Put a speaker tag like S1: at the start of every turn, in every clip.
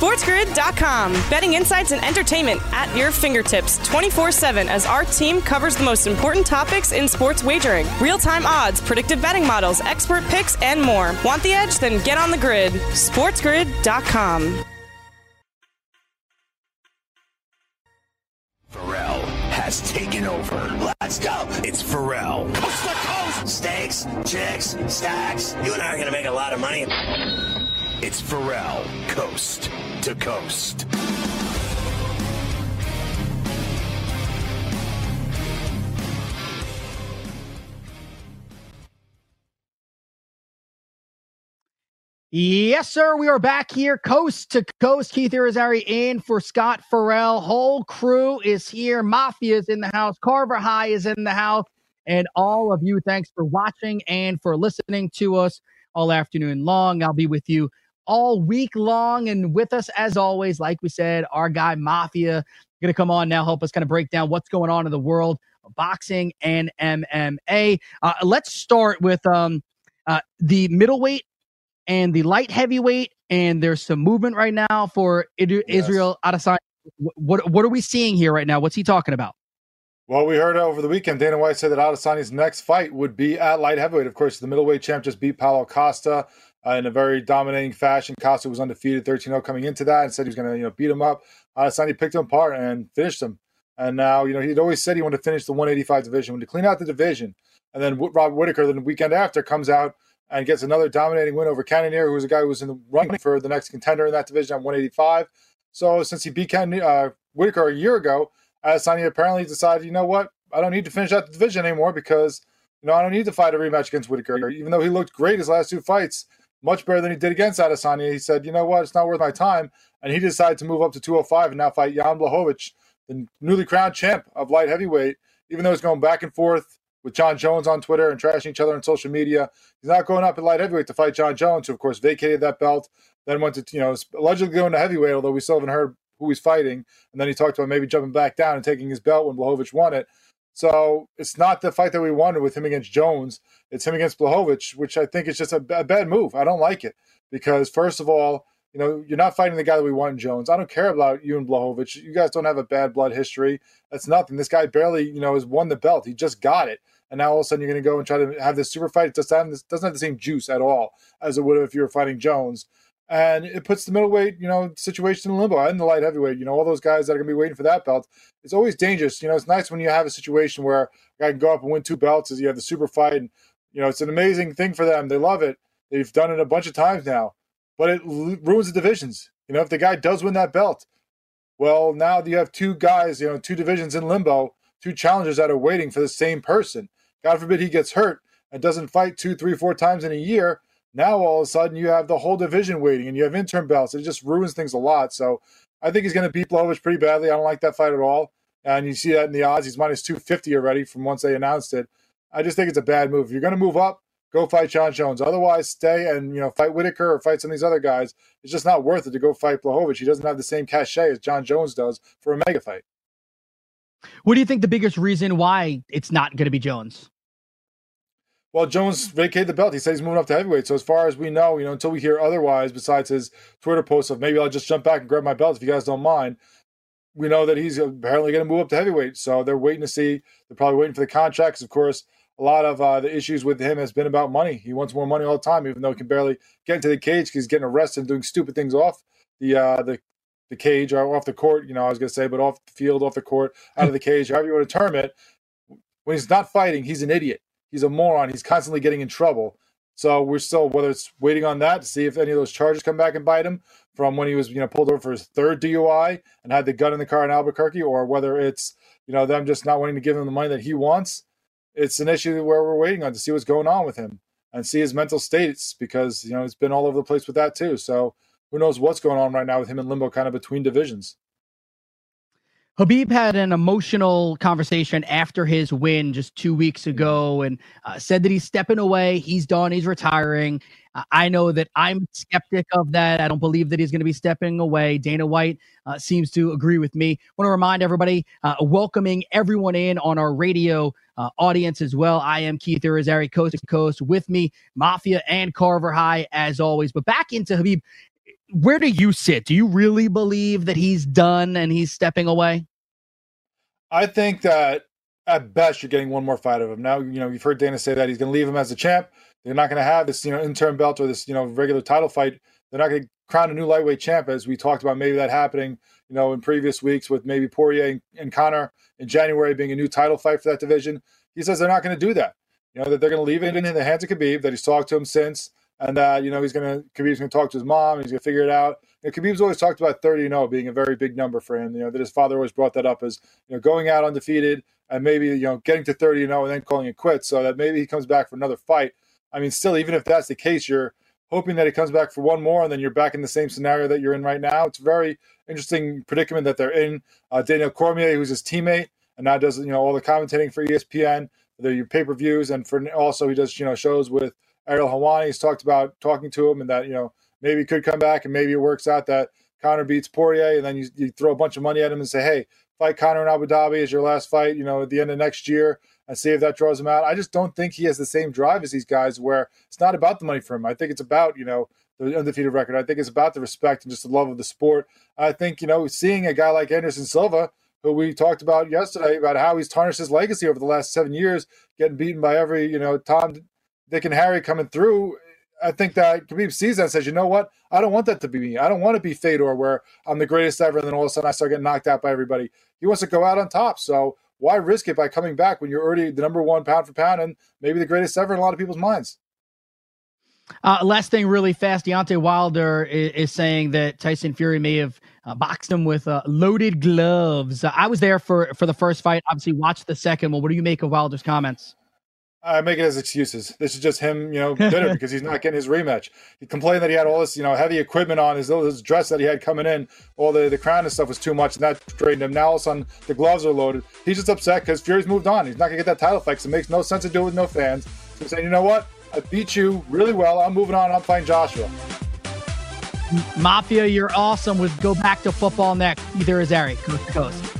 S1: SportsGrid.com. Betting insights and entertainment at your fingertips 24 7 as our team covers the most important topics in sports wagering real time odds, predictive betting models, expert picks, and more. Want the edge? Then get on the grid. SportsGrid.com.
S2: Ferrall has taken over. Let's go. It's Ferrall. Coast to coast. Steaks, chicks, stacks. You and I are going to make a lot of money. It's Ferrall, coast to coast.
S3: Yes, sir. We are back here, coast to coast. Keith Irizarry in for Scott Ferrall. Whole crew is here. Mafia is in the house. Carver High is in the house. And all of you, thanks for watching and for listening to us all afternoon long. I'll be with you all week long. And with us, as always, like we said, our guy Mafia going to come on now, help us kind of break down what's going on in the world of boxing and MMA. Uh, let's start with um, uh, the middleweight and the light heavyweight, and there's some movement right now for Id-
S4: Yes.
S3: Israel Adesanya. What, what what are we seeing here right now? What's he talking about?
S4: Well, we heard over the weekend Dana White said that Adesanya's next fight would be at light heavyweight. Of course, the middleweight champ just beat Paulo Costa uh, in a very dominating fashion. Costa was undefeated 13-0 coming into that and said he was going to you know beat him up. Adesanya picked him apart and finished him. And now you know he'd always said he wanted to finish the 185 division, wanted to clean out the division. And then Rob Whittaker, the weekend after, comes out and gets another dominating win over Cannonier, who was a guy who was in the running for the next contender in that division at 185. So since he beat Ken, uh, Whittaker a year ago, Adesanya apparently decided, you know what, I don't need to finish out the division anymore because you know I don't need to fight a rematch against Whittaker. Even though he looked great his last two fights, much better than he did against Adesanya, he said, you know what, it's not worth my time, and he decided to move up to 205 and now fight Jan Blachowicz, the newly crowned champ of light heavyweight. Even though he's going back and forth with Jon Jones on Twitter and trashing each other on social media, he's not going up at light heavyweight to fight Jon Jones, who of course vacated that belt, then went to you know allegedly going to heavyweight, although we still haven't heard who he's fighting. And then he talked about maybe jumping back down and taking his belt when Blachowicz won it. So it's not the fight that we wanted with him against Jones. It's him against Blachowicz, which I think is just a, a bad move. I don't like it because first of all, you know, you're not fighting the guy that we want in Jones. I don't care about you and Blachowicz. You guys don't have a bad blood history. That's nothing. This guy barely, you know, has won the belt. He just got it. And now all of a sudden you're going to go and try to have this super fight. It doesn't have, doesn't have the same juice at all as it would have if you were fighting Jones. And it puts the middleweight, you know, situation in limbo and the light heavyweight. You know, all those guys that are going to be waiting for that belt. It's always dangerous. You know, it's nice when you have a situation where a guy can go up and win two belts as you have the super fight. And, you know, it's an amazing thing for them. They love it. They've done it a bunch of times now, but it l- ruins the divisions. You know, if the guy does win that belt, well, now you have two guys, you know, two divisions in limbo, two challengers that are waiting for the same person. God forbid he gets hurt and doesn't fight two, three, four times in a year. Now all of a sudden you have the whole division waiting and you have interim belts. It just ruins things a lot. So I think he's going to beat Blachowicz pretty badly. I don't like that fight at all. And you see that in the odds. He's minus 250 already from once they announced it. I just think it's a bad move. If you're going to move up, go fight Jon Jones. Otherwise, stay and you know fight Whittaker or fight some of these other guys. It's just not worth it to go fight Blachowicz. He doesn't have the same cachet as Jon Jones does for a mega fight.
S3: What do you think the biggest reason why it's not going to be Jones?
S4: Well, Jones vacated the belt. He said he's moving up to heavyweight. So as far as we know, you know, until we hear otherwise, besides his Twitter post of maybe I'll just jump back and grab my belt if you guys don't mind, we know that he's apparently going to move up to heavyweight. So they're waiting to see. They're probably waiting for the contracts. Of course, a lot of uh, the issues with him has been about money. He wants more money all the time, even though he can barely get into the cage because he's getting arrested and doing stupid things off the uh, the the cage or off the court. You know, I was going to say, but off the field, off the court, out of the cage, however you want to term it. When he's not fighting, he's an idiot. He's a moron. He's constantly getting in trouble. So we're still whether it's waiting on that to see if any of those charges come back and bite him from when he was you know pulled over for his third DUI and had the gun in the car in Albuquerque, or whether it's you know them just not wanting to give him the money that he wants. It's an issue where we're waiting on to see what's going on with him and see his mental states because you know it's been all over the place with that too. So who knows what's going on right now with him in limbo, kind of between divisions.
S3: Khabib had an emotional conversation after his win just two weeks ago and uh, said that he's stepping away. He's done. He's retiring. Uh, I know that I'm skeptic of that. I don't believe that he's going to be stepping away. Dana White uh, seems to agree with me. I want to remind everybody, uh, welcoming everyone in on our radio uh, audience as well. I am Keith Irizarry, coast to coast with me, Mafia and Carver High as always. But back into Khabib where do you sit? Do you really believe that he's done and he's stepping away?
S4: I think that at best you're getting one more fight of him. Now, you know, you've heard Dana say that he's going to leave him as a champ. They're not going to have this, you know, interim belt or this, you know, regular title fight. They're not going to crown a new lightweight champ, as we talked about. Maybe that happening, you know, in previous weeks with maybe Poirier and, and Conor in January being a new title fight for that division. He says they're not going to do that. You know, that they're going to leave it in the hands of Khabib. That he's talked to him since and that you know he's gonna Khabib's gonna talk to his mom. He's gonna figure it out. You know, Khabib's always talked about 30 0 being a very big number for him. You know that his father always brought that up as you know going out undefeated and maybe you know getting to 30 0 and then calling it quits, so that maybe he comes back for another fight. I mean, still, even if that's the case, you're hoping that he comes back for one more, and then you're back in the same scenario that you're in right now. It's a very interesting predicament that they're in. Uh, Daniel Cormier, who's his teammate, and now does you know all the commentating for ESPN, the pay per views, and for also he does you know shows with Ariel Helwani has talked about talking to him and that, you know, maybe he could come back and maybe it works out that Conor beats Poirier and then you, you throw a bunch of money at him and say, hey, fight Conor in Abu Dhabi as your last fight, you know, at the end of next year and see if that draws him out. I just don't think he has the same drive as these guys where it's not about the money for him. I think it's about, you know, the undefeated record. I think it's about the respect and just the love of the sport. I think, you know, seeing a guy like Anderson Silva, who we talked about yesterday about how he's tarnished his legacy over the last seven years, getting beaten by every, you know, Tom, Dick and Harry coming through, I think that Khabib sees that and says, you know what? I don't want that to be me. I don't want to be Fedor where I'm the greatest ever and then all of a sudden I start getting knocked out by everybody. He wants to go out on top. So why risk it by coming back when you're already the number one pound for pound and maybe the greatest ever in a lot of people's minds?
S3: Uh, last thing, really fast. Deontay Wilder is, is saying that Tyson Fury may have uh, boxed him with uh, loaded gloves. I was there for for the first fight. Obviously, watched the second one. What do you make of Wilder's comments?
S4: I make it as excuses. This is just him, you know, bitter because he's not getting his rematch. He complained that he had all this, you know, heavy equipment on his, his dress that he had coming in. All the, the crown and stuff was too much, and that drained him. Now all of a sudden the gloves are loaded. He's just upset because Fury's moved on. He's not gonna get that title fight. So it makes no sense to do it with no fans. So he's saying, you know what? I beat you really well. I'm moving on. I'm fighting Joshua.
S3: Mafia, you're awesome. We'll go back to football next. Keith Irizarry, coast to coast.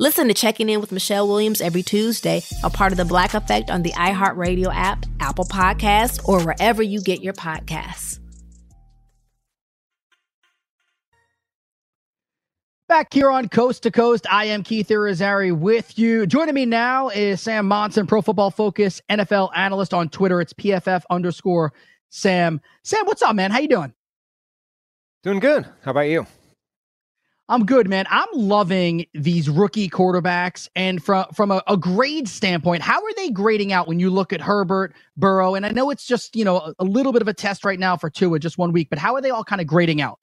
S5: Listen to Checking In with Michelle Williams every Tuesday, a part of the Black Effect on the iHeartRadio app, Apple Podcasts, or wherever you get your podcasts.
S3: Back here on Coast to Coast, I am Keith Irizarry with you. Joining me now is Sam Monson, Pro Football Focus NFL analyst on Twitter. It's PFF underscore Sam. Sam, what's up, man? How you doing?
S6: Doing good. How about you?
S3: I'm good, man. I'm loving these rookie quarterbacks. And from from a, a, grade standpoint, how are they grading out when you look at Herbert, Burrow? And I know it's just, you know, a, a little bit of a test right now for Tua, just one week, but how are they all kind of grading out?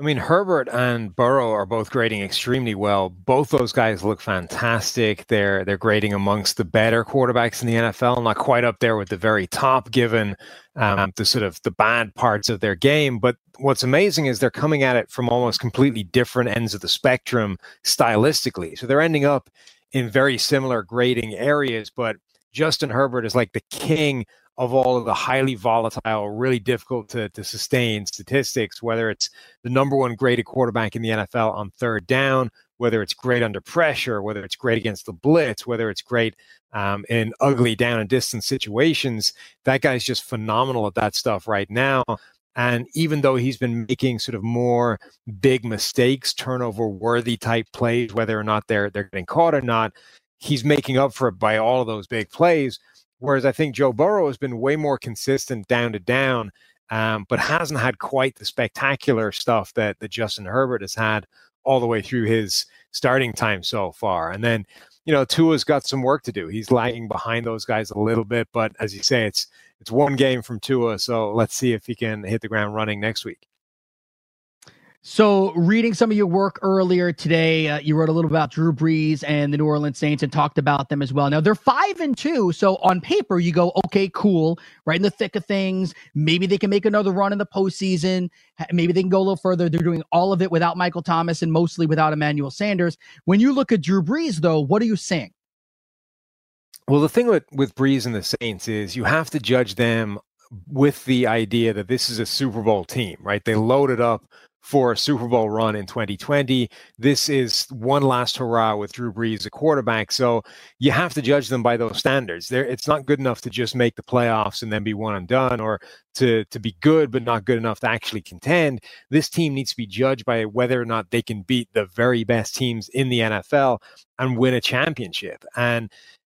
S6: I mean, Herbert and Burrow are both grading extremely well. Both those guys look fantastic. They're they're grading amongst the better quarterbacks in the NFL, not quite up there with the very top, given um, the sort of the bad parts of their game. But what's amazing is they're coming at it from almost completely different ends of the spectrum stylistically. So they're ending up in very similar grading areas, but Justin Herbert is like the king of all of the highly volatile, really difficult to, to sustain statistics, whether it's the number one graded quarterback in the NFL on third down, whether it's great under pressure, whether it's great against the blitz, whether it's great um, in ugly down and distance situations. That guy's just phenomenal at that stuff right now. And even though he's been making sort of more big mistakes, turnover worthy type plays, whether or not they're they're getting caught or not, he's making up for it by all of those big plays. Whereas I think Joe Burrow has been way more consistent down to down, um, but hasn't had quite the spectacular stuff that, that Justin Herbert has had all the way through his starting time so far. And then, you know, Tua's got some work to do. He's lagging behind those guys a little bit, but as you say, it's it's one game from Tua. So let's see if he can hit the ground running next week.
S3: So, reading some of your work earlier today, uh, you wrote a little about Drew Brees and the New Orleans Saints and talked about them as well. Now, they're five and two. So, on paper, you go, okay, cool, right in the thick of things. Maybe they can make another run in the postseason. Maybe they can go a little further. They're doing all of it without Michael Thomas and mostly without Emmanuel Sanders. When you look at Drew Brees, though, what are you saying?
S6: Well, the thing with, with Brees and the Saints is you have to judge them with the idea that this is a Super Bowl team, right? They loaded up for a Super Bowl run in 2020. This is one last hurrah with Drew Brees, a quarterback. So you have to judge them by those standards. It's not good enough to just make the playoffs and then be one and done, or to to be good but not good enough to actually contend. This team needs to be judged by whether or not they can beat the very best teams in the NFL and win a championship. And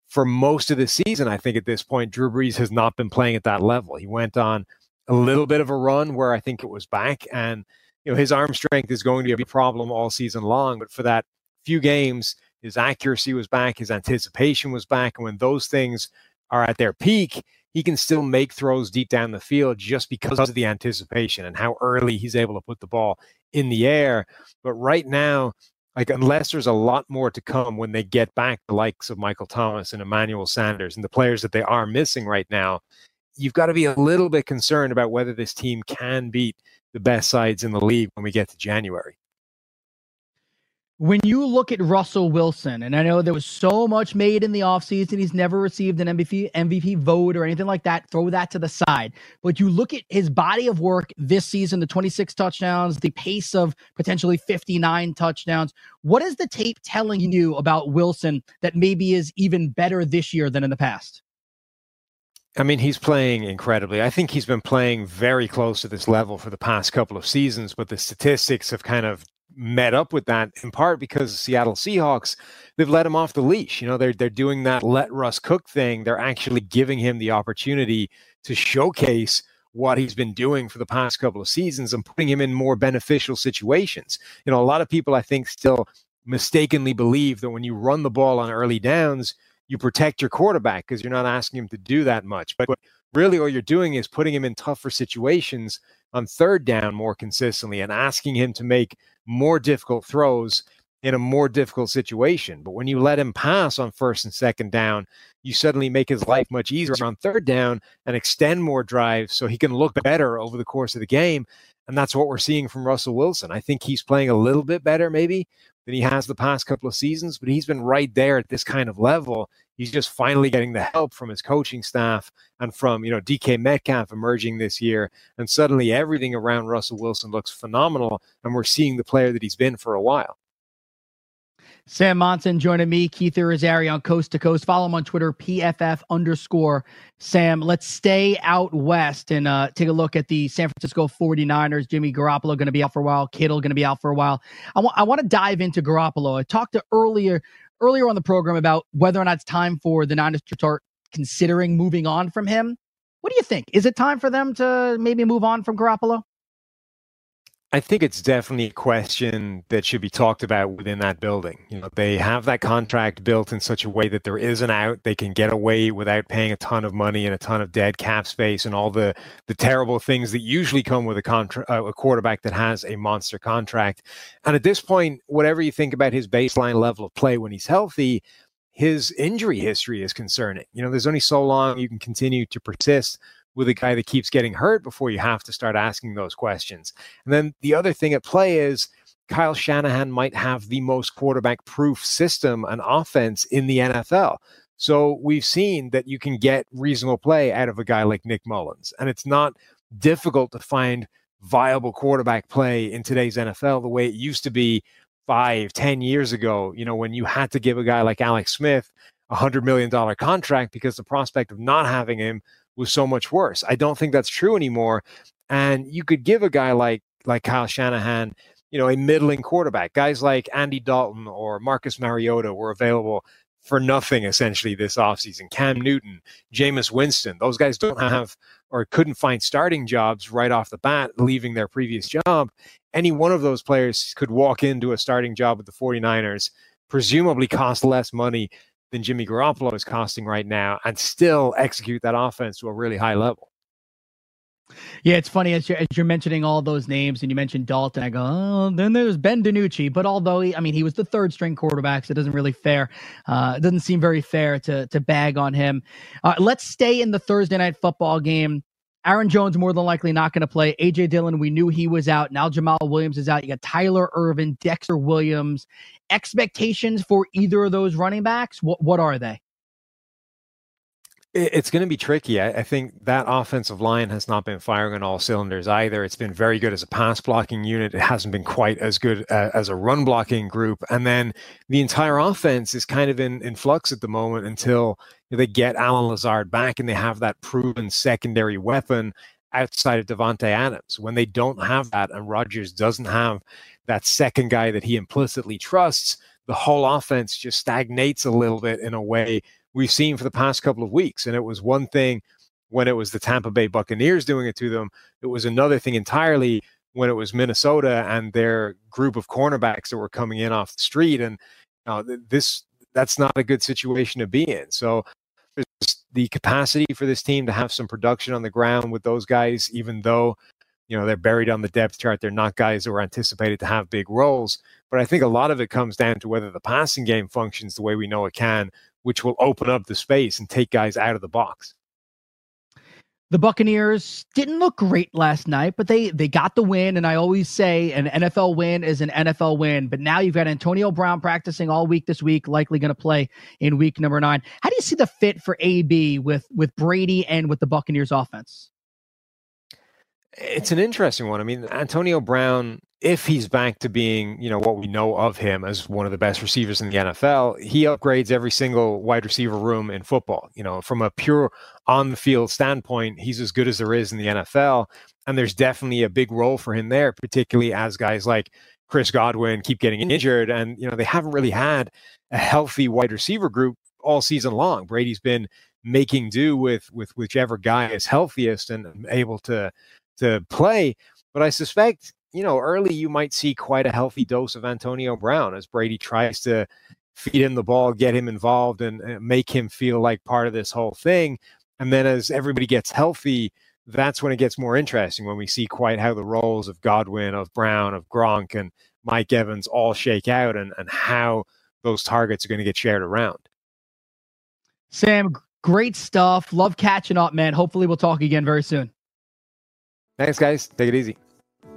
S6: for most of the season, I think at this point, Drew Brees has not been playing at that level. He went on a little bit of a run where I think it was back and you know his arm strength is going to be a problem all season long. But for that few games, his accuracy was back, his anticipation was back, and when those things are at their peak, he can still make throws deep down the field just because of the anticipation and how early he's able to put the ball in the air. But right now, like unless there's a lot more to come when they get back the likes of Michael Thomas and Emmanuel Sanders and the players that they are missing right now, you've got to be a little bit concerned about whether this team can beat the best sides in the league when we get to January.
S3: When you look at Russell Wilson, and I know there was so much made in the offseason, he's never received an MVP, MVP vote or anything like that. Throw that to the side. But you look at his body of work this season the 26 touchdowns, the pace of potentially 59 touchdowns. What is the tape telling you about Wilson that maybe is even better this year than in the past?
S6: I mean, he's playing incredibly. I think he's been playing very close to this level for the past couple of seasons, but the statistics have kind of met up with that in part because Seattle Seahawks they've let him off the leash. You know, they're they're doing that let Russ cook thing. They're actually giving him the opportunity to showcase what he's been doing for the past couple of seasons and putting him in more beneficial situations. You know, a lot of people I think still mistakenly believe that when you run the ball on early downs, you protect your quarterback because you're not asking him to do that much. But really, all you're doing is putting him in tougher situations on third down more consistently and asking him to make more difficult throws in a more difficult situation. But when you let him pass on first and second down, you suddenly make his life much easier on third down and extend more drives so he can look better over the course of the game. And that's what we're seeing from Russell Wilson. I think he's playing a little bit better, maybe, than he has the past couple of seasons, but he's been right there at this kind of level. He's just finally getting the help from his coaching staff and from, you know, DK Metcalf emerging this year. And suddenly everything around Russell Wilson looks phenomenal. And we're seeing the player that he's been for a while.
S3: Sam Monson joining me, Keith Irizarry on Coast to Coast. Follow him on Twitter, PFF underscore Sam. Let's stay out west and uh, take a look at the San Francisco 49ers. Jimmy Garoppolo going to be out for a while. Kittle going to be out for a while. I, I want to dive into Garoppolo. I talked to earlier earlier on the program about whether or not it's time for the Niners to start considering moving on from him. What do you think? Is it time for them to maybe move on from Garoppolo?
S6: I think it's definitely a question that should be talked about within that building. You know, they have that contract built in such a way that there is an out. They can get away without paying a ton of money and a ton of dead cap space and all the the terrible things that usually come with a contract, uh, a quarterback that has a monster contract. And at this point, whatever you think about his baseline level of play when he's healthy, his injury history is concerning. You know, there's only so long you can continue to persist with a guy that keeps getting hurt before you have to start asking those questions. And then the other thing at play is Kyle Shanahan might have the most quarterback proof system and offense in the NFL. So we've seen that you can get reasonable play out of a guy like Nick Mullens. And it's not difficult to find viable quarterback play in today's NFL the way it used to be five, ten years ago, you know, when you had to give a guy like Alex Smith a hundred million dollar contract because the prospect of not having him was so much worse. I don't think that's true anymore. And you could give a guy like like Kyle Shanahan, you know, a middling quarterback. Guys like Andy Dalton or Marcus Mariota were available for nothing essentially this offseason. Cam Newton, Jameis Winston, those guys don't have or couldn't find starting jobs right off the bat, leaving their previous job. Any one of those players could walk into a starting job with the 49ers, presumably cost less money than Jimmy Garoppolo is costing right now and still execute that offense to a really high level.
S3: Yeah, it's funny as you're, as you're mentioning all those names, and you mentioned Dalton. I go, oh, then there's Ben DiNucci. But although he, I mean, he was the third string quarterback, so it doesn't really fair. Uh, it doesn't seem very fair to to bag on him. Uh, let's stay in the Thursday night football game. Aaron Jones more than likely not going to play. AJ Dillon, we knew he was out. Now Jamaal Williams is out. You got Tyler Ervin, Dexter Williams. Expectations for either of those running backs? What what are they?
S6: It's going to be tricky. I, think that offensive line has not been firing on all cylinders either. It's been very good as a pass blocking unit. It hasn't been quite as good uh, as a run blocking group. And then the entire offense is kind of in, in flux at the moment until they get Allen Lazard back and they have that proven secondary weapon outside of Davante Adams. When they don't have that and Rodgers doesn't have that second guy that he implicitly trusts, the whole offense just stagnates a little bit in a way we've seen for the past couple of weeks. And it was one thing when it was the Tampa Bay Buccaneers doing it to them. It was another thing entirely when it was Minnesota and their group of cornerbacks that were coming in off the street. And uh, this that's not a good situation to be in. So the capacity for this team to have some production on the ground with those guys, even though you know they're buried on the depth chart. They're not guys that were anticipated to have big roles. But I think a lot of it comes down to whether the passing game functions the way we know it can which will open up the space and take guys out of the box.
S3: The Buccaneers didn't look great last night, but they they got the win. And I always say an NFL win is an NFL win. But now you've got Antonio Brown practicing all week this week, likely going to play in week number nine. How do you see the fit for AB with with Brady and with the Buccaneers offense?
S6: It's an interesting one. I mean, Antonio Brown if he's back to being, you know, what we know of him as one of the best receivers in the NFL, he upgrades every single wide receiver room in football. You know, from a pure on the field standpoint, he's as good as there is in the NFL. And there's definitely a big role for him there, particularly as guys like Chris Godwin keep getting mm-hmm. injured. And, you know, they haven't really had a healthy wide receiver group all season long. Brady's been making do with with whichever guy is healthiest and able to to play. But I suspect you know, early you might see quite a healthy dose of Antonio Brown as Brady tries to feed him the ball, get him involved, and, and make him feel like part of this whole thing. And then as everybody gets healthy, that's when it gets more interesting when we see quite how the roles of Godwin, of Brown, of Gronk, and Mike Evans all shake out and, and how those targets are going to get shared around.
S3: Sam, great stuff. Love catching up, man. Hopefully, we'll talk again very soon.
S6: Thanks, guys. Take it easy.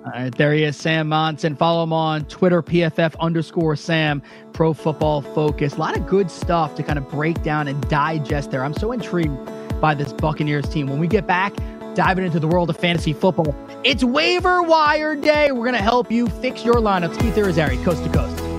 S3: All right, there he is, Sam Monson. Follow him on Twitter, PFF underscore Sam, Pro Football Focus. A lot of good stuff to kind of break down and digest there. I'm so intrigued by this Buccaneers team. When we get back, diving into the world of fantasy football, it's waiver wire day. We're going to help you fix your lineups. Keith Irizarry, coast to coast.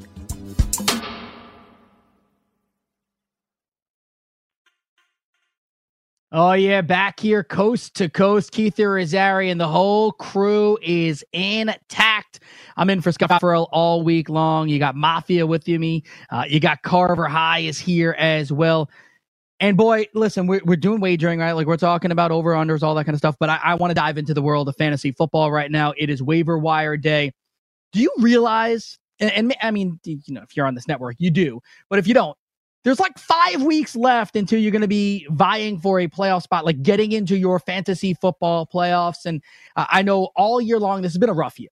S3: Oh yeah, back here coast to coast. Keith Irizarry and the whole crew is intact. I'm in for Scott Ferrall all week long. You got Mafia with you, me. Uh, you got Carver High is here as well. And boy, listen, we're, we're doing wagering, right? Like we're talking about over unders, all that kind of stuff. But I, I want to dive into the world of fantasy football right now. It is waiver wire day. Do you realize? And, and I mean, you know, if you're on this network, you do. But if you don't, there's like five weeks left until you're going to be vying for a playoff spot, like getting into your fantasy football playoffs. And uh, I know all year long, this has been a rough year.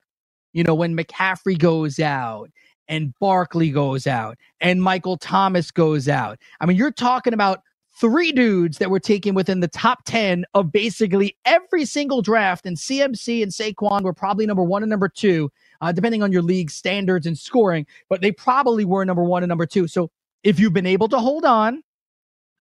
S3: You know, when McCaffrey goes out and Barkley goes out and Michael Thomas goes out. I mean, you're talking about three dudes that were taken within the top 10 of basically every single draft. And CMC and Saquon were probably number one and number two, uh, depending on your league standards and scoring, but they probably were number one and number two. So if you've been able to hold on,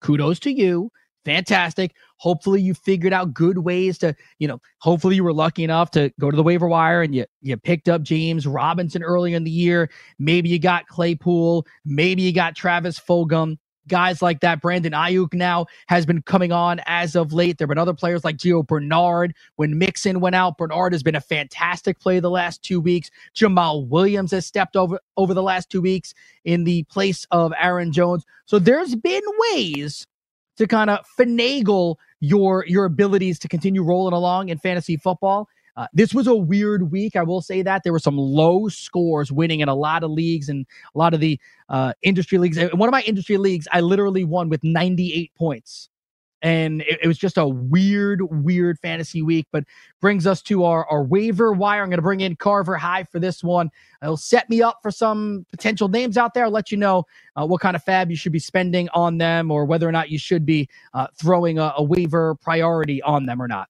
S3: kudos to you. Fantastic. Hopefully you figured out good ways to, you know, hopefully you were lucky enough to go to the waiver wire and you you picked up James Robinson earlier in the year. Maybe you got Claypool, maybe you got Travis Fulgham guys like that. Brandon Aiyuk now has been coming on as of late. There have been other players like Gio Bernard. When Mixon went out, Bernard has been a fantastic play the last two weeks. Jamaal Williams has stepped over over the last two weeks in the place of Aaron Jones. So there's been ways to kind of finagle your your abilities to continue rolling along in fantasy football. Uh, this was a weird week. I will say that there were some low scores winning in a lot of leagues and a lot of the uh, industry leagues. In one of my industry leagues, I literally won with 98 points. And it, it was just a weird, weird fantasy week, but brings us to our, our waiver wire. I'm going to bring in Carver High for this one. It'll set me up for some potential names out there. I'll let you know uh, what kind of fab you should be spending on them or whether or not you should be uh, throwing a, a waiver priority on them or not.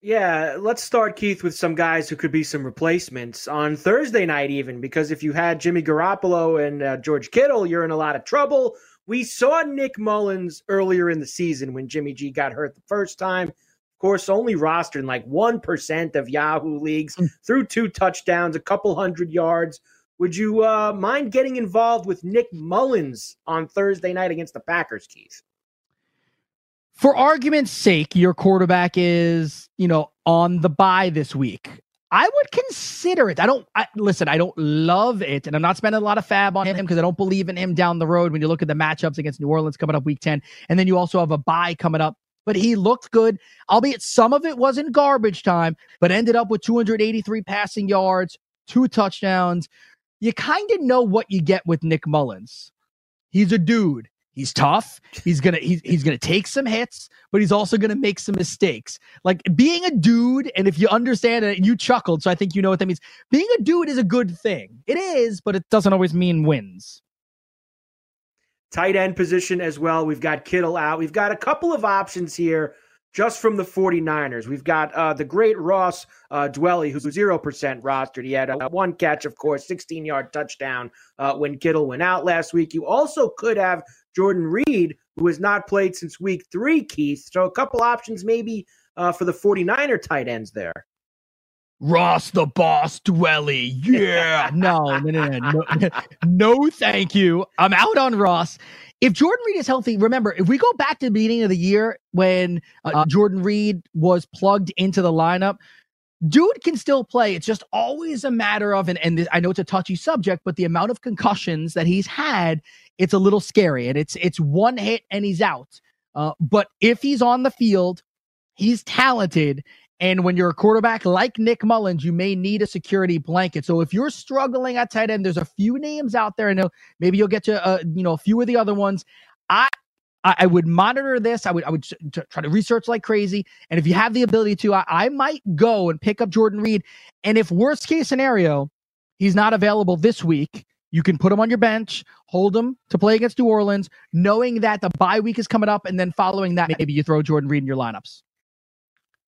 S7: Yeah, let's start, Keith, with some guys who could be some replacements on Thursday night, even because if you had Jimmy Garoppolo and uh, George Kittle, you're in a lot of trouble. We saw Nick Mullens earlier in the season when Jimmy G got hurt the first time. Of course, only rostered in like 1% of Yahoo leagues, hmm. threw two touchdowns, a couple hundred yards. Would you uh, mind getting involved with Nick Mullens on Thursday night against the Packers, Keith?
S3: For argument's sake, your quarterback is, you know, on the bye this week. I would consider it. I don't I, listen. I don't love it, and I'm not spending a lot of fab on him because I don't believe in him down the road. When you look at the matchups against New Orleans coming up week ten, and then you also have a bye coming up. But he looked good, albeit some of it wasn't garbage time, but ended up with 283 passing yards, two touchdowns. You kind of know what you get with Nick Mullens. He's a dude. He's tough. He's gonna he's, he's gonna take some hits, but he's also gonna make some mistakes. Like being a dude, and if you understand it, you chuckled, so I think you know what that means. Being a dude is a good thing. It is, but it doesn't always mean wins.
S7: Tight end position as well. We've got Kittle out. We've got a couple of options here just from the 49ers. We've got uh, the great Ross uh, Dwelley, who's 0% rostered. He had a one catch, of course, 16 yard touchdown uh, when Kittle went out last week. You also could have Jordan Reed, who has not played since week three, Keith. So a couple options maybe uh, for the 49er tight ends there.
S3: Ross the boss Dwelley. Yeah. no, no, no, no, no. Thank you. I'm out on Ross. If Jordan Reed is healthy, remember, if we go back to the beginning of the year when uh, Jordan Reed was plugged into the lineup, dude can still play. It's just always a matter of, and, and I know it's a touchy subject, but the amount of concussions that he's had, it's a little scary. And it's it's one hit and he's out. Uh, but if he's on the field, He's talented. And when you're a quarterback like Nick Mullens, you may need a security blanket. So if you're struggling at tight end, there's a few names out there. I know maybe you'll get to uh, you know a few of the other ones. I I, would monitor this. I would I would try to research like crazy. And if you have the ability to, I, I might go and pick up Jordan Reed. And if worst case scenario, he's not available this week, you can put him on your bench, hold him to play against New Orleans, knowing that the bye week is coming up, and then following that, maybe you throw Jordan Reed in your lineups.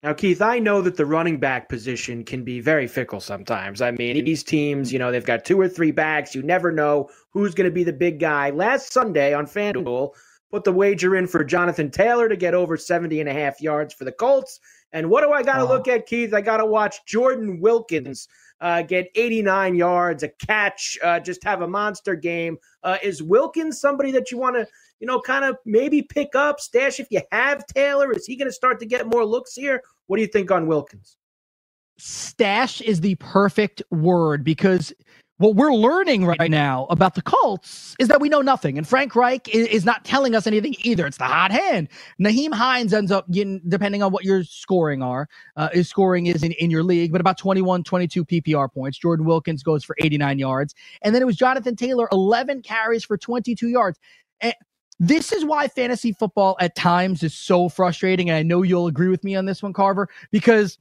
S7: Now, Keith, I know that the running back position can be very fickle sometimes. I mean, these teams, you know, they've got two or three backs. You never know who's going to be the big guy. Last Sunday on FanDuel, put the wager in for Jonathan Taylor to get over 70 and a half yards for the Colts. And what do I got to look at, Keith? I got to watch Jordan Wilkins uh, get 89 yards, a catch, uh, just have a monster game. Uh, is Wilkins somebody that you want to, you know, kind of maybe pick up, stash if you have Taylor? Is he going to start to get more looks here? What do you think on Wilkins?
S3: Stash is the perfect word because what we're learning right now about the Colts is that we know nothing. And Frank Reich is, is not telling us anything either. It's the hot hand. Nyheim Hines ends up getting, depending on what your scoring are, uh, his scoring is in, in your league, but about 21, 22 PPR points. Jordan Wilkins goes for 89 yards. And then it was Jonathan Taylor, 11 carries for 22 yards. And this is why fantasy football at times is so frustrating. And I know you'll agree with me on this one, Carver, because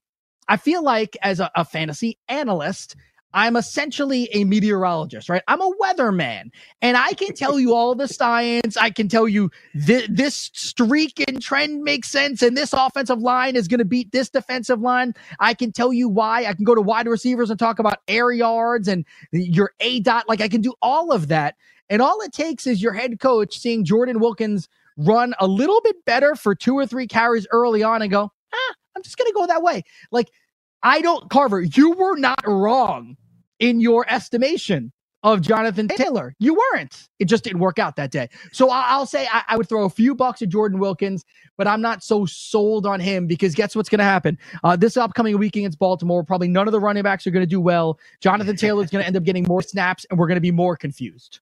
S3: I feel like as a, a fantasy analyst, I'm essentially a meteorologist, right? I'm a weatherman, and I can tell you all the science. I can tell you th- this streak and trend makes sense, and this offensive line is going to beat this defensive line. I can tell you why. I can go to wide receivers and talk about air yards and your A dot. Like I can do all of that, and all it takes is your head coach seeing Jordan Wilkins run a little bit better for two or three carries early on, and go, ah, I'm just going to go that way. Like I don't, Carver, you were not wrong in your estimation of Jonathan Taylor. You weren't. It just didn't work out that day. So I'll say I, I, would throw a few bucks at Jordan Wilkins, but I'm not so sold on him because guess what's going to happen? Uh, this upcoming week against Baltimore, probably none of the running backs are going to do well. Jonathan Taylor is going to end up getting more snaps, and we're going to be more confused.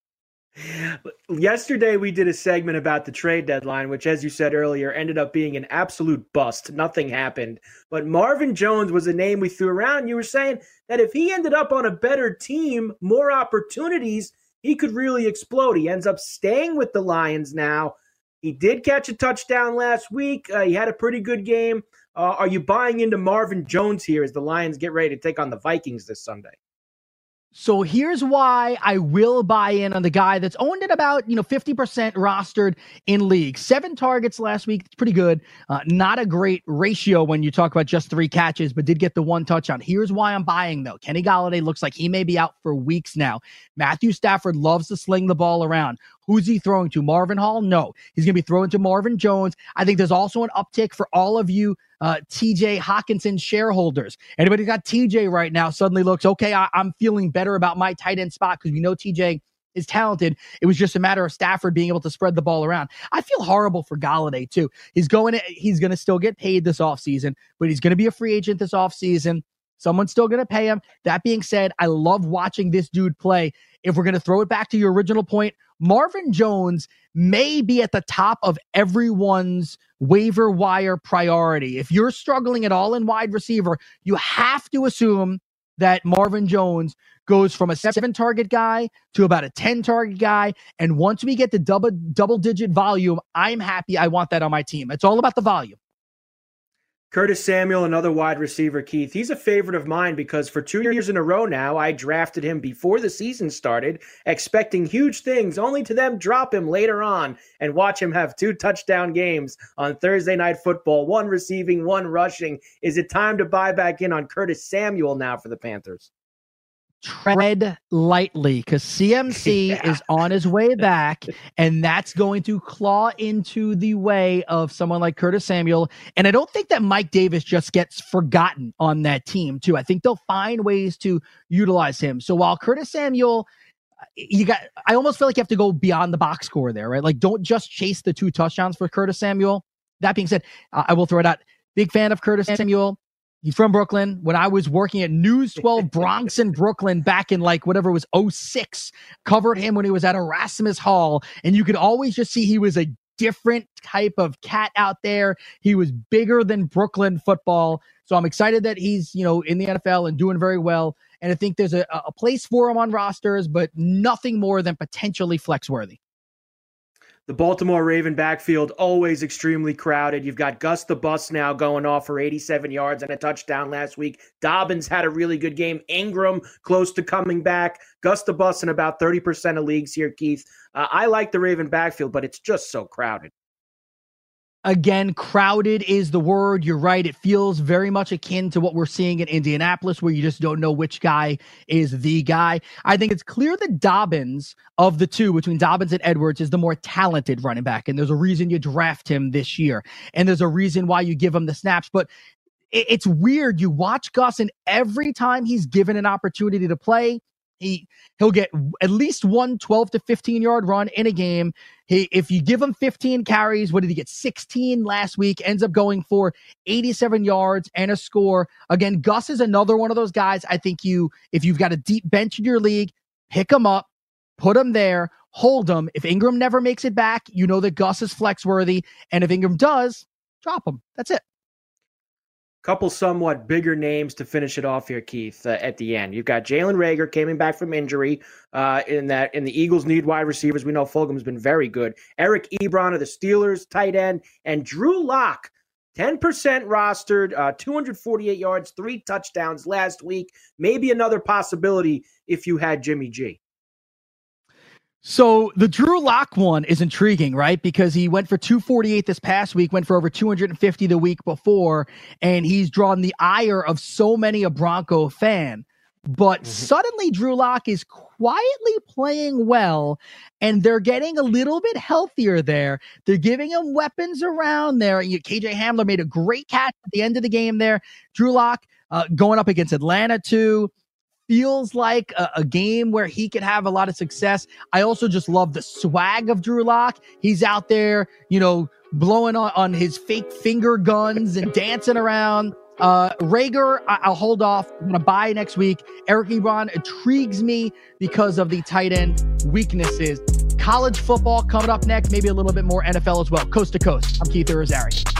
S7: Yesterday, we did a segment about the trade deadline, which, as you said earlier, ended up being an absolute bust. Nothing happened. But Marvin Jones was a name we threw around. You were saying that if he ended up on a better team, more opportunities, he could really explode. He ends up staying with the Lions now. He did catch a touchdown last week. Uh, he had a pretty good game. Uh, are you buying into Marvin Jones here as the Lions get ready to take on the Vikings this Sunday?
S3: So here's why I will buy in on the guy that's owned at about, you know, 50% rostered in league. Seven targets last week. It's pretty good. Uh, not a great ratio when you talk about just three catches, but did get the one touchdown. Here's why I'm buying though. Kenny Golladay looks like he may be out for weeks now. Matthew Stafford loves to sling the ball around. Who's he throwing to? Marvin Hall? No. He's going to be throwing to Marvin Jones. I think there's also an uptick for all of you uh, TJ Hockenson shareholders. Anybody got TJ right now suddenly looks, okay, I, am feeling better about my tight end spot because we know TJ is talented. It was just a matter of Stafford being able to spread the ball around. I feel horrible for Golladay too. He's going to, he's going to still get paid this offseason, but he's going to be a free agent this offseason. Someone's still going to pay him. That being said, I love watching this dude play. If we're going to throw it back to your original point, Marvin Jones may be at the top of everyone's waiver wire priority. If you're struggling at all in wide receiver, you have to assume that Marvin Jones goes from a seven target guy to about a 10 target guy. And once we get the double double digit volume, I'm happy. I want that on my team. It's all about the volume.
S7: Curtis Samuel, another wide receiver, Keith. He's a favorite of mine because for two years in a row now, I drafted him before the season started, expecting huge things, only to them drop him later on and watch him have two touchdown games on Thursday night football, one receiving, one rushing. Is it time to buy back in on Curtis Samuel now for the Panthers?
S3: Tread lightly because CMC yeah. is on his way back, and that's going to claw into the way of someone like Curtis Samuel. And I don't think that Mike Davis just gets forgotten on that team, too. I think they'll find ways to utilize him. So while Curtis Samuel, you got, I almost feel like you have to go beyond the box score there, right? Like, don't just chase the two touchdowns for Curtis Samuel. That being said, uh, I will throw it out. Big fan of Curtis Samuel. He's from Brooklyn. When I was working at News 12 Bronx in Brooklyn back in like whatever it was 06, covered him when he was at Erasmus Hall. And you could always just see he was a different type of cat out there. He was bigger than Brooklyn football. So I'm excited that he's, you know, in the NFL and doing very well. And I think there's a, a place for him on rosters, but nothing more than potentially flex worthy.
S7: The Baltimore Raven backfield always extremely crowded. You've got Gus the Bus now going off for 87 yards and a touchdown last week. Dobbins had a really good game. Ingram close to coming back. Gus the Bus in about 30% of leagues here, Keith. Uh, I like the Raven backfield, but it's just so crowded.
S3: Again, crowded is the word. You're right. It feels very much akin to what we're seeing in Indianapolis, where you just don't know which guy is the guy. I think it's clear that Dobbins, of the two, between Dobbins and Edwards, is the more talented running back. And there's a reason you draft him this year. And there's a reason why you give him the snaps. But it's weird. You watch Gus, and every time he's given an opportunity to play, he he'll get at least one 12 to 15 yard run in a game. He if you give him 15 carries, what did he get? 16 last week, ends up going for 87 yards and a score. Again, Gus is another one of those guys. I think you if you've got a deep bench in your league, pick him up, put him there, hold him. If Ingram never makes it back, you know that Gus is flex worthy, and if Ingram does, drop him. That's it
S7: couple somewhat bigger names to finish it off here, Keith. Uh, at the end, you've got Jalen Reagor coming back from injury. Uh, in that, in the Eagles need wide receivers. We know Fulgham's been very good. Eric Ebron of the Steelers, tight end, and Drew Lock, ten percent rostered, uh, 248 yards, three touchdowns last week. Maybe another possibility if you had Jimmy G.
S3: So the Drew Lock one is intriguing, right? Because he went for 248 this past week, went for over 250 the week before, and he's drawn the ire of so many a Bronco fan. But mm-hmm. suddenly Drew Lock is quietly playing well, and they're getting a little bit healthier there. They're giving him weapons around there. KJ Hamler made a great catch at the end of the game there. Drew Lock uh, going up against Atlanta too feels like a, a, game where he could have a lot of success. I also just love the swag of Drew Lock. He's out there, you know, blowing on, on his fake finger guns and dancing around. Uh, Reagor, I- will hold off. I'm going to buy next week. Eric Ebron intrigues me because of the tight end weaknesses. College football coming up next, maybe a little bit more NFL as well. Coast to coast. I'm Keith Irizarry.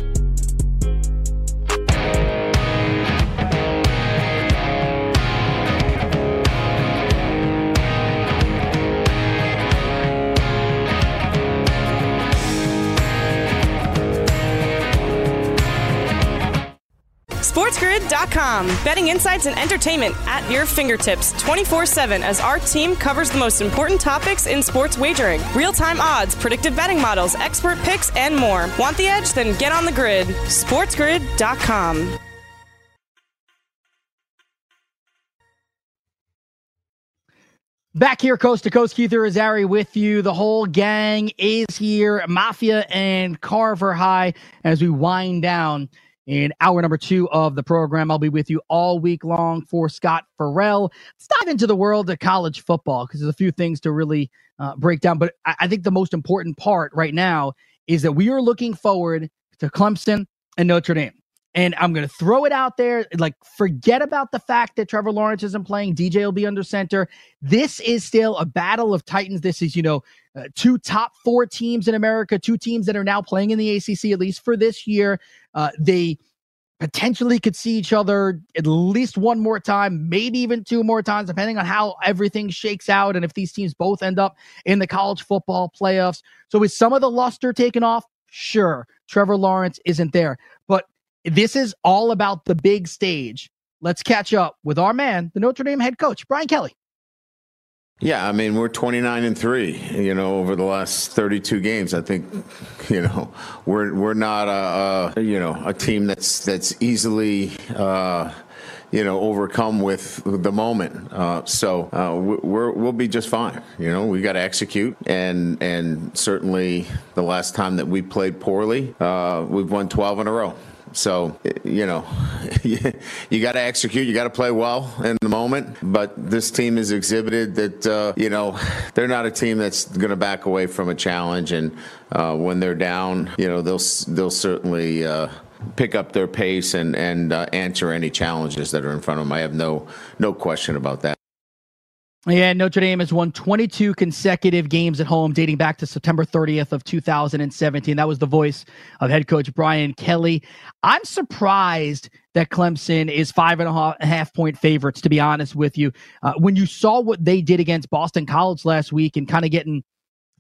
S1: SportsGrid.com. Betting insights and entertainment at your fingertips 24 7 as our team covers the most important topics in sports wagering real time odds, predictive betting models, expert picks, and more. Want the edge? Then get on the grid. SportsGrid.com.
S3: Back here, coast to coast, Keith Irizarry with you. The whole gang is here, Mafia and Carver High, as we wind down in hour number two of the program. I'll be with you all week long for Scott Ferrall. Let's dive into the world of college football because there's a few things to really uh, break down. But I, I think the most important part right now is that we are looking forward to Clemson and Notre Dame. And I'm going to throw it out there. Like, forget about the fact that Trevor Lawrence isn't playing. DJ will be under center. This is still a battle of titans. This is, you know, uh, two top four teams in America, two teams that are now playing in the ACC, at least for this year. Uh, they potentially could see each other at least one more time, maybe even two more times, depending on how everything shakes out and if these teams both end up in the college football playoffs. So, is some of the luster taken off? Sure. Trevor Lawrence isn't there. But this is all about the big stage. Let's catch up with our man, the Notre Dame head coach, Brian Kelly.
S8: Yeah, I mean we're 29 and three. You know, over the last 32 games, I think, you know, we're we're not a, a you know a team that's that's easily. Uh, you know, overcome with the moment. Uh, so uh, we're, we'll be just fine. You know, we got to execute, and and certainly the last time that we played poorly, uh, we've won 12 in a row. So, you know, you got to execute, you got to play well in the moment. But this team has exhibited that, uh, you know, they're not a team that's going to back away from a challenge. And uh, when they're down, you know, they'll they'll certainly. Uh, pick up their pace and and uh, answer any challenges that are in front of them. I have no no question about that.
S3: Yeah, Notre Dame has won 22 consecutive games at home dating back to September 30th of 2017. That was the voice of head coach Brian Kelly. I'm surprised that Clemson is five and a half point favorites, to be honest with you. Uh, when you saw what they did against Boston College last week and kind of getting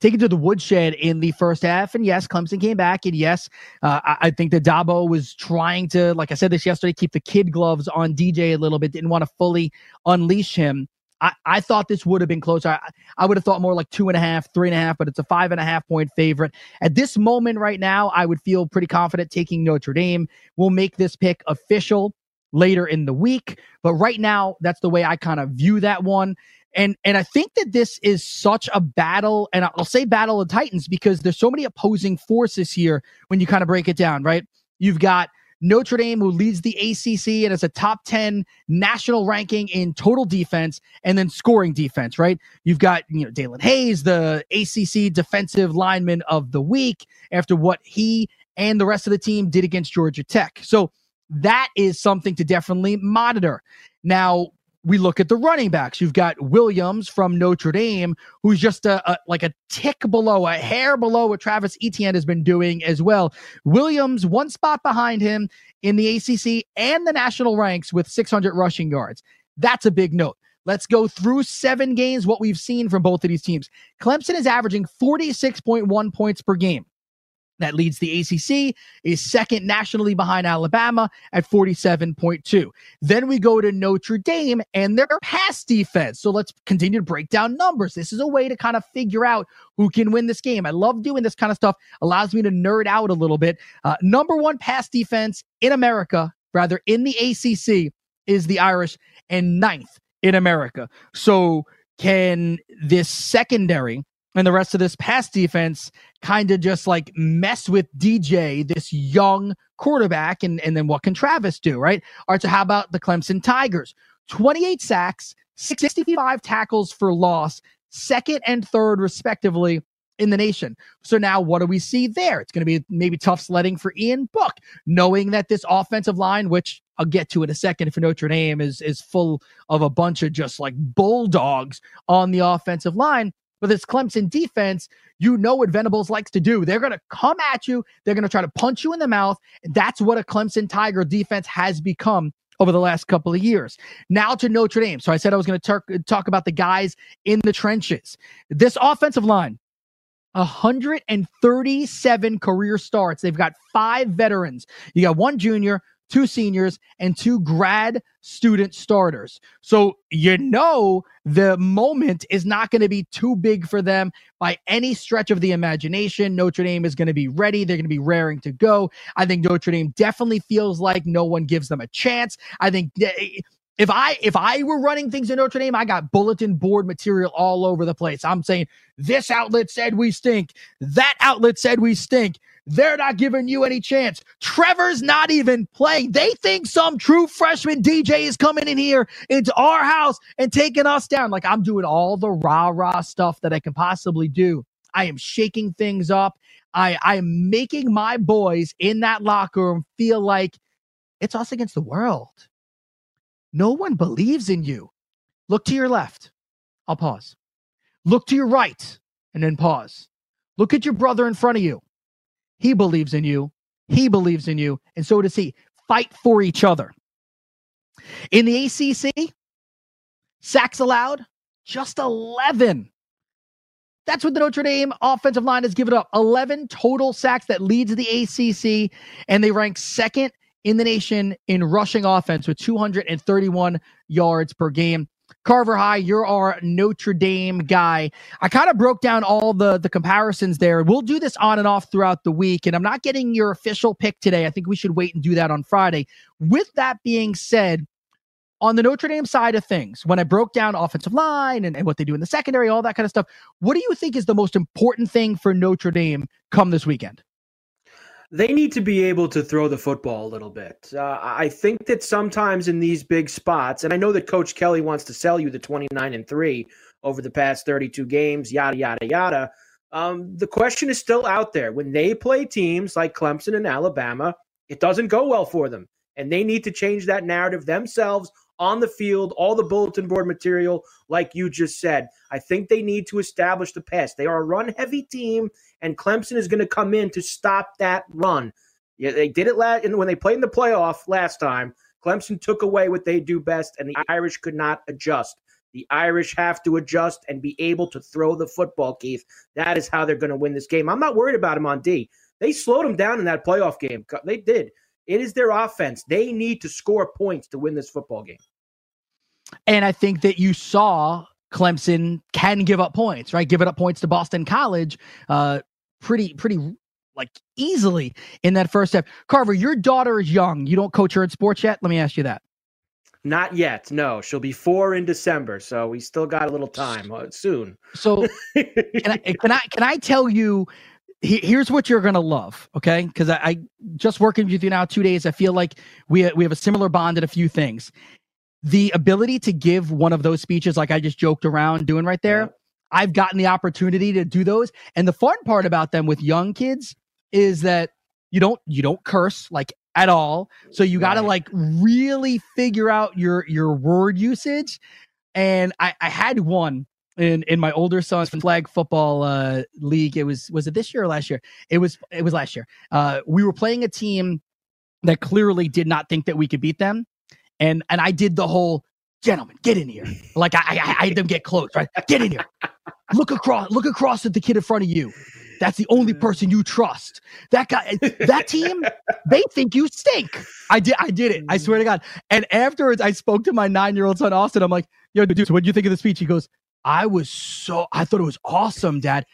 S3: taken to the woodshed in the first half. And yes, Clemson came back. And yes, uh, I, I, think that Dabo was trying to, like I said this yesterday, keep the kid gloves on DJ a little bit, didn't want to fully unleash him. I, I thought this would have been closer. I, I would have thought more like two and a half, three and a half, but it's a five and a half point favorite. At this moment right now, I would feel pretty confident taking Notre Dame. We'll make this pick official later in the week. But right now, that's the way I kind of view that one. And and I think that this is such a battle, and I'll say battle of titans because there's so many opposing forces here when you kind of break it down, right? You've got Notre Dame, who leads the ACC and has a top 10 national ranking in total defense and then scoring defense, right? You've got, you know, Daelin Hayes, the ACC defensive lineman of the week after what he and the rest of the team did against Georgia Tech. So that is something to definitely monitor. Now, we look at the running backs. You've got Williams from Notre Dame, who's just a, a, like a tick below, a hair below what Travis Etienne has been doing as well. Williams, one spot behind him in the ACC and the national ranks with 600 rushing yards. That's a big note. Let's go through seven games, what we've seen from both of these teams. Clemson is averaging 46.1 points per game that leads the ACC, is second nationally behind Alabama at 47.2. Then we go to Notre Dame and their pass defense. So let's continue to break down numbers. This is a way to kind of figure out who can win this game. I love doing this kind of stuff, allows me to nerd out a little bit. Uh, number one pass defense in America, rather in the ACC, is the Irish, and ninth in America. So can this secondary and the rest of this pass defense kind of just like mess with DJ, this young quarterback, and, and then what can Travis do, right? All right, so how about the Clemson Tigers? 28 sacks, 65 tackles for loss, second and third, respectively, in the nation. So now what do we see there? It's going to be maybe tough sledding for Ian Book, knowing that this offensive line, which I'll get to in a second for Notre Dame, is is full of a bunch of just like bulldogs on the offensive line. But this Clemson defense, you know what Venables likes to do. They're going to come at you. They're going to try to punch you in the mouth. That's what a Clemson Tiger defense has become over the last couple of years. Now to Notre Dame. So I said I was going to talk about the guys in the trenches. This offensive line, 137 career starts. They've got five veterans. You got one junior, two seniors, and two grad student starters. So you know the moment is not going to be too big for them by any stretch of the imagination. Notre Dame is going to be ready. They're going to be raring to go. I think Notre Dame definitely feels like no one gives them a chance. I think. Eh, eh, if I if I were running things in Notre Dame, I got bulletin board material all over the place. I'm saying this outlet said we stink. That outlet said we stink. They're not giving you any chance. Trevor's not even playing. They think some true freshman DJ is coming in here into our house and taking us down. Like I'm doing all the rah rah stuff that I can possibly do. I am shaking things up. I I am making my boys in that locker room feel like it's us against the world. No one believes in you. Look to your left. I'll pause. Look to your right and then pause. Look at your brother in front of you. He believes in you. He believes in you. And so does he. Fight for each other. In the ACC, sacks allowed, just 11. That's what the Notre Dame offensive line has given up 11 total sacks that leads the ACC, and they rank second in the nation in rushing offense with 231 yards per game. Carver High, you're our Notre Dame guy. I kind of broke down all the the comparisons there. We'll do this on and off throughout the week, and I'm not getting your official pick today. I think we should wait and do that on Friday. With that being said, on the Notre Dame side of things, when I broke down offensive line and, and what they do in the secondary, all that kind of stuff, what do you think is the most important thing for Notre Dame come this weekend?
S7: They need to be able to throw the football a little bit. Uh, I think that sometimes in these big spots, and I know that Coach Kelly wants to sell you the 29 and 3 over the past 32 games, yada, yada, yada. Um, the question is still out there. When they play teams like Clemson and Alabama, it doesn't go well for them. And they need to change that narrative themselves on the field, all the bulletin board material, like you just said. I think they need to establish the pass. They are a run heavy team, and Clemson is going to come in to stop that run. Yeah, they did it last when they played in the playoff last time. Clemson took away what they do best, and the Irish could not adjust. The Irish have to adjust and be able to throw the football, Keith. That is how they're going to win this game. I'm not worried about them on D. They slowed them down in that playoff game. They did. It is their offense. They need to score points to win this football game.
S3: And I think that you saw Clemson can give up points, right? Giving up points to Boston College, uh, pretty, pretty like easily in that first step. Carver, your daughter is young. You don't coach her in sports yet. Let me ask you that.
S7: Not yet. No, she'll be four in December, so we still got a little time uh, soon.
S3: So, can I can I can I tell you? here's what you're gonna love, okay? Because I, I just working with you now two days. I feel like we we have a similar bond in a few things. The ability to give one of those speeches, like I just joked around doing right there. I've gotten the opportunity to do those, and the fun part about them with young kids is that you don't you don't curse like at all. So you got to right. like really figure out your your word usage. And I, I had one in in my older son's flag football uh, league. It was was it this year or last year? It was it was last year. Uh, we were playing a team that clearly did not think that we could beat them, and and I did the whole gentlemen get in here. Like I I, I had them get close. Right, get in here. Look across. Look across at the kid in front of you. That's the only person you trust. That guy, that team, they think you stink. I did, I did it. I mm. swear to God. And afterwards, I spoke to my nine-year-old son Austin. I'm like, "Yo, dude, so what do you think of the speech?" He goes, "I was so, I thought it was awesome, Dad."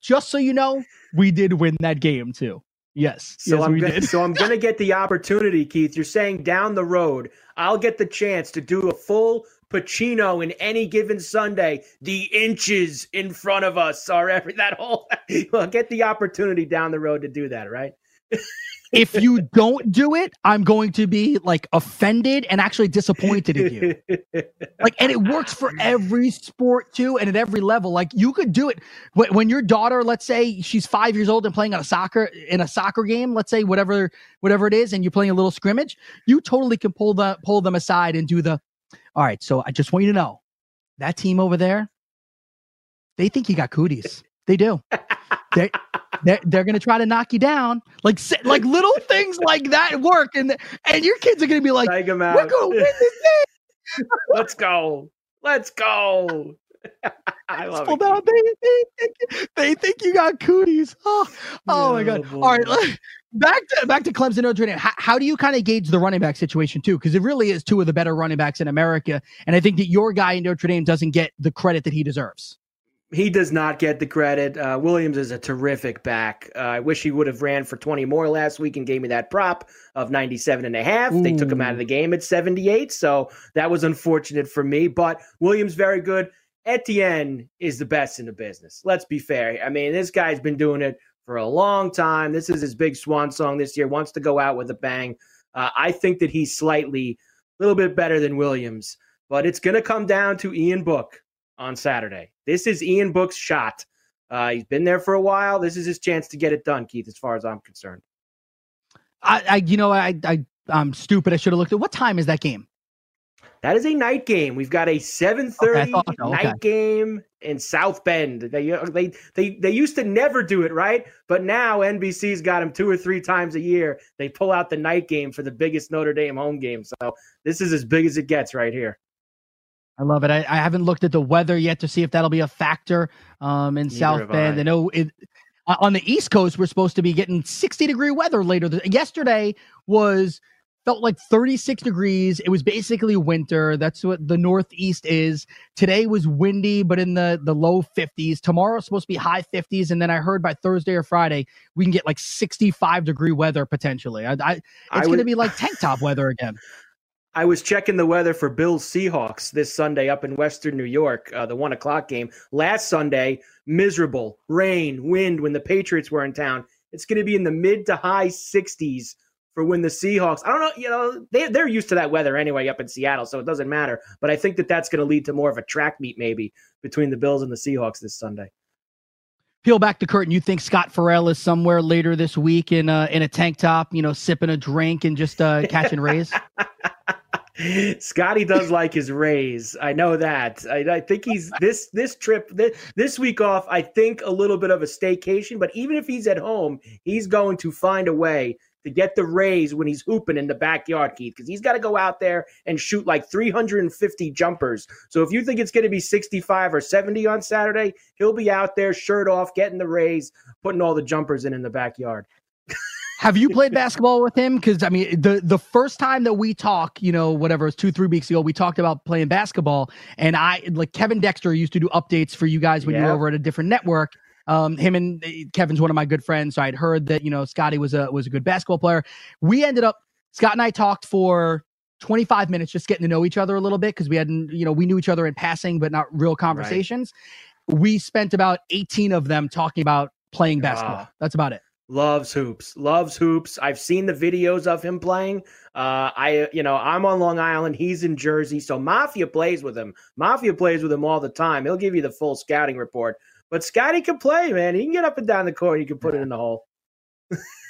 S3: Just so you know, we did win that game too. Yes.
S7: So
S3: yes,
S7: I'm gonna, so I'm gonna get the opportunity, Keith. You're saying down the road, I'll get the chance to do a full Pacino in any given Sunday, the inches in front of us are every that whole. well, get the opportunity down the road to do that, right?
S3: if you don't do it, I'm going to be like offended and actually disappointed in you. like, and it works for every sport too, and at every level. Like, you could do it when, when your daughter, let's say she's five years old and playing on a soccer in a soccer game, let's say whatever whatever it is, and you're playing a little scrimmage. You totally can pull the pull them aside and do the. All right, so I just want you to know that team over there, they think you got cooties. They do. they they're, they're going to try to knock you down. Like like little things like that work, and and your kids are going to be like, "We're to win this
S7: game. Let's go. Let's go." I love it.
S3: Down. They, they, think, they think you got cooties. Oh, oh my god! Boy. All right, back to back to Clemson Notre Dame. How, how do you kind of gauge the running back situation too? Because it really is two of the better running backs in America, and I think that your guy in Notre Dame doesn't get the credit that he deserves
S7: he does not get the credit. Uh, Williams is a terrific back. Uh, I wish he would have ran for 20 more last week and gave me that prop of 97 and a half. Ooh. They took him out of the game at 78, so that was unfortunate for me. But Williams very good. Etienne is the best in the business. Let's be fair. I mean, this guy's been doing it for a long time. This is his big swan song this year. Wants to go out with a bang. Uh, I think that he's slightly a little bit better than Williams, but it's going to come down to Ian Book on Saturday. This is Ian Book's shot. Uh, he's been there for a while. This is his chance to get it done, Keith. As far as I'm concerned.
S3: I, I you know, I, I, I'm stupid. I should have looked at what time is that game.
S7: That is a night game. We've got a 7:30 okay, night okay. game in South Bend. They, they they they used to never do it, right? But now NBC's got them two or three times a year. They pull out the night game for the biggest Notre Dame home game. So this is as big as it gets right here.
S3: I love it. I, I, haven't looked at the weather yet to see if that'll be a factor um, in Neither South Bend. I. I know it, on the East Coast, we're supposed to be getting 60 degree weather later. Yesterday was felt like 36 degrees. It was basically winter. That's what the Northeast is. Today was windy, but in the, the low 50s. Tomorrow's supposed to be high 50s. And then I heard by Thursday or Friday, we can get like 65 degree weather potentially. I, I it's going to be like tank top weather again.
S7: I was checking the weather for Bills Seahawks this Sunday up in Western New York, uh, the one o'clock game. Last Sunday, miserable rain, wind when the Patriots were in town. It's going to be in the mid to high 60s for when the Seahawks. I don't know, you know, they they're used to that weather anyway up in Seattle, so it doesn't matter. But I think that that's going to lead to more of a track meet maybe between the Bills and the Seahawks this Sunday.
S3: Peel back the curtain. You think Scott Ferrall is somewhere later this week in a, in a tank top, you know, sipping a drink and just uh, catching rays?
S7: Scotty does like his Rays. I know that. I, I, think he's this this trip this, this week off. I think a little bit of a staycation, but even if he's at home, he's going to find a way to get the Rays when he's hooping in the backyard, Keith, because he's got to go out there and shoot like 350 jumpers. So if you think it's going to be 65 or 70 on Saturday, he'll be out there, shirt off, getting the Rays, putting all the jumpers in in the backyard.
S3: Have you played basketball with him? Because I mean, the the first time that we talk, you know, whatever it was two three weeks ago, we talked about playing basketball, and I like Kevin Dexter used to do updates for you guys when you were over at a different network. Um, him and uh, Kevin's one of my good friends, so I'd heard that you know Scotty was a was a good basketball player. We ended up Scott and I talked for 25 minutes just getting to know each other a little bit because we hadn't you know we knew each other in passing but not real conversations. Right. We spent about 18 of them talking about playing basketball. Ah. That's about it.
S7: Loves hoops. Loves hoops. I've seen the videos of him playing. Uh, I, you know, I'm on Long Island. He's in Jersey. So Mafia plays with him. Mafia plays with him all the time. He'll give you the full scouting report. But Scotty can play, man. He can get up and down the court. He can put it in the hole.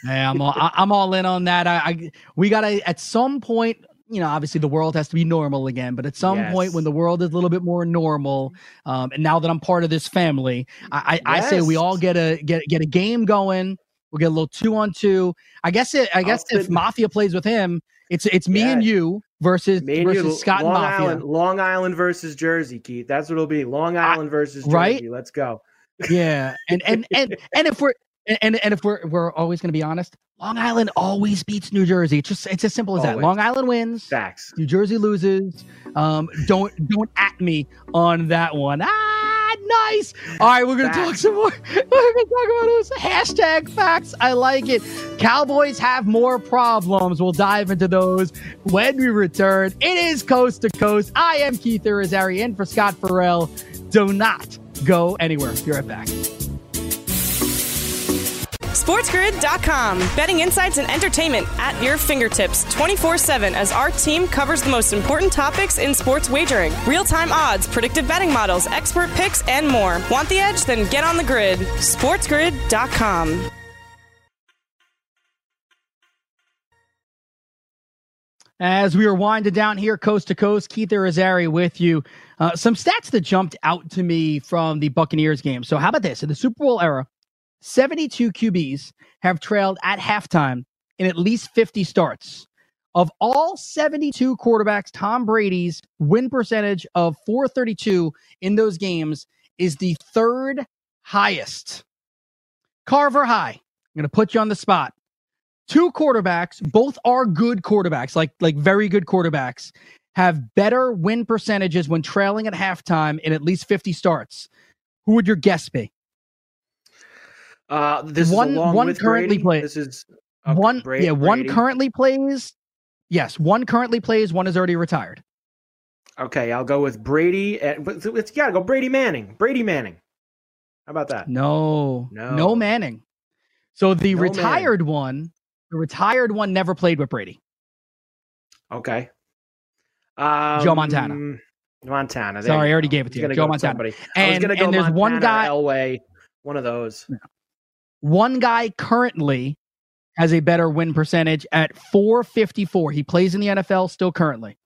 S3: yeah, I'm all, I'm all in on that. I, I we gotta at some point you know, obviously the world has to be normal again, but at some yes. point when the world is a little bit more normal, um, and now that I'm part of this family, I, I, yes. I say we all get a get get a game going. We'll get a little two on two. I guess it. I guess I'll if Mafia plays with him, it's it's me yeah. and you versus me and versus you. Scott
S7: Long
S3: Mafia.
S7: Island, Long Island versus Jersey, Keith. That's what it'll be. Long Island I, versus Jersey. Right? Let's go.
S3: Yeah, and and and and if we're and and if we're we're always going to be honest, Long Island always beats New Jersey. It's just it's as simple as always. that. Long Island wins.
S7: Facts.
S3: New Jersey loses. Um, don't don't at me on that one. Ah, nice. All right, we're gonna talk some more. We're gonna talk about those hashtag facts. I like it. Cowboys have more problems. We'll dive into those when we return. It is coast to coast. I am Keith Irizarry in for Scott Ferrall. Do not go anywhere. Be right back.
S1: SportsGrid.com. Betting insights and entertainment at your fingertips 24 7 as our team covers the most important topics in sports wagering real time odds, predictive betting models, expert picks, and more. Want the edge? Then get on the grid. SportsGrid.com.
S3: As we are winding down here, coast to coast, Keith Irizarry with you. Uh, some stats that jumped out to me from the Buccaneers game. So, how about this? In the Super Bowl era, 72 QBs have trailed at halftime in at least 50 starts. Of all 72 quarterbacks, Tom Brady's win percentage of 432 in those games is the third highest. Carver High, I'm going to put you on the spot. Two quarterbacks, both are good quarterbacks, like like very good quarterbacks, have better win percentages when trailing at halftime in at least 50 starts. Who would your guess be?
S7: Uh, this one one
S3: currently plays.
S7: This is
S3: okay, one. Brady, yeah, one Brady. currently plays. Yes, one currently plays. One is already retired.
S7: Okay, I'll go with Brady. And it's gotta go Brady Manning. Brady Manning. How about that?
S3: No, no, no Manning. So the no retired Manning. one, the retired one, never played with Brady.
S7: Okay.
S3: Um, Joe Montana.
S7: Montana.
S3: Sorry, I already gave it to you. Joe Montana. Somebody.
S7: And, I was gonna go and there's Montana one guy. Elway. One of those.
S3: One guy currently has a better win percentage at 454. He plays in the NFL still currently.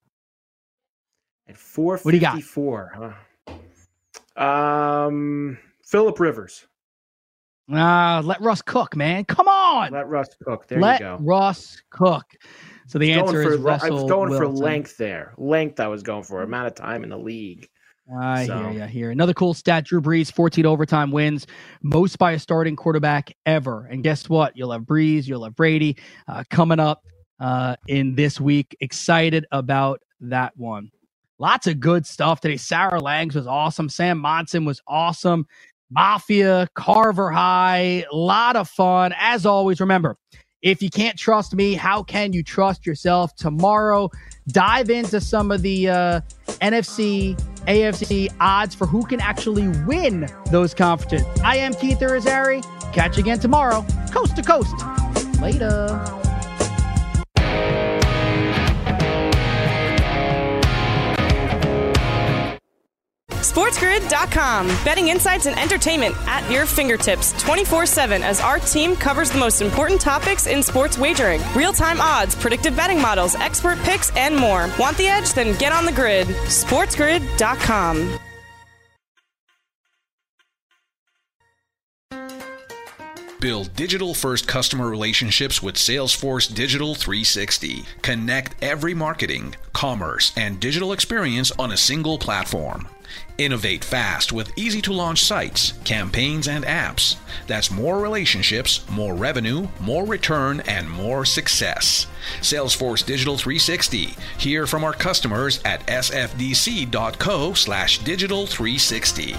S7: At 454. Huh? Um, Philip Rivers.
S3: Ah, uh, let Russ cook, man. Come on.
S7: Let Russ cook. There
S3: let
S7: you go.
S3: Russ cook. So the answer
S7: for,
S3: is Russell
S7: I was going
S3: Wilson.
S7: for length there. Length I was going for. Amount of time in the league.
S3: I so. hear you here. Another cool stat Drew Brees, 14 overtime wins, most by a starting quarterback ever. And guess what? You'll have Brees, you'll have Brady uh, coming up uh, in this week. Excited about that one. Lots of good stuff today. Sarah Langs was awesome. Sam Monson was awesome. Mafia, Carver High, a lot of fun. As always, remember, if you can't trust me, how can you trust yourself? Tomorrow, dive into some of the uh, NFC, AFC odds for who can actually win those conferences. I am Keith Irizarry. Catch you again tomorrow, coast to coast. Later.
S1: SportsGrid.com. Betting insights and entertainment at your fingertips 24 7 as our team covers the most important topics in sports wagering real time odds, predictive betting models, expert picks, and more. Want the edge? Then get on the grid. SportsGrid.com.
S9: Build digital first customer relationships with Salesforce Digital 360. Connect every marketing, commerce, and digital experience on a single platform. Innovate fast with easy to launch sites, campaigns, and apps. That's more relationships, more revenue, more return, and more success. Salesforce Digital 360. Hear from our customers at sfdc.co slash digital 360.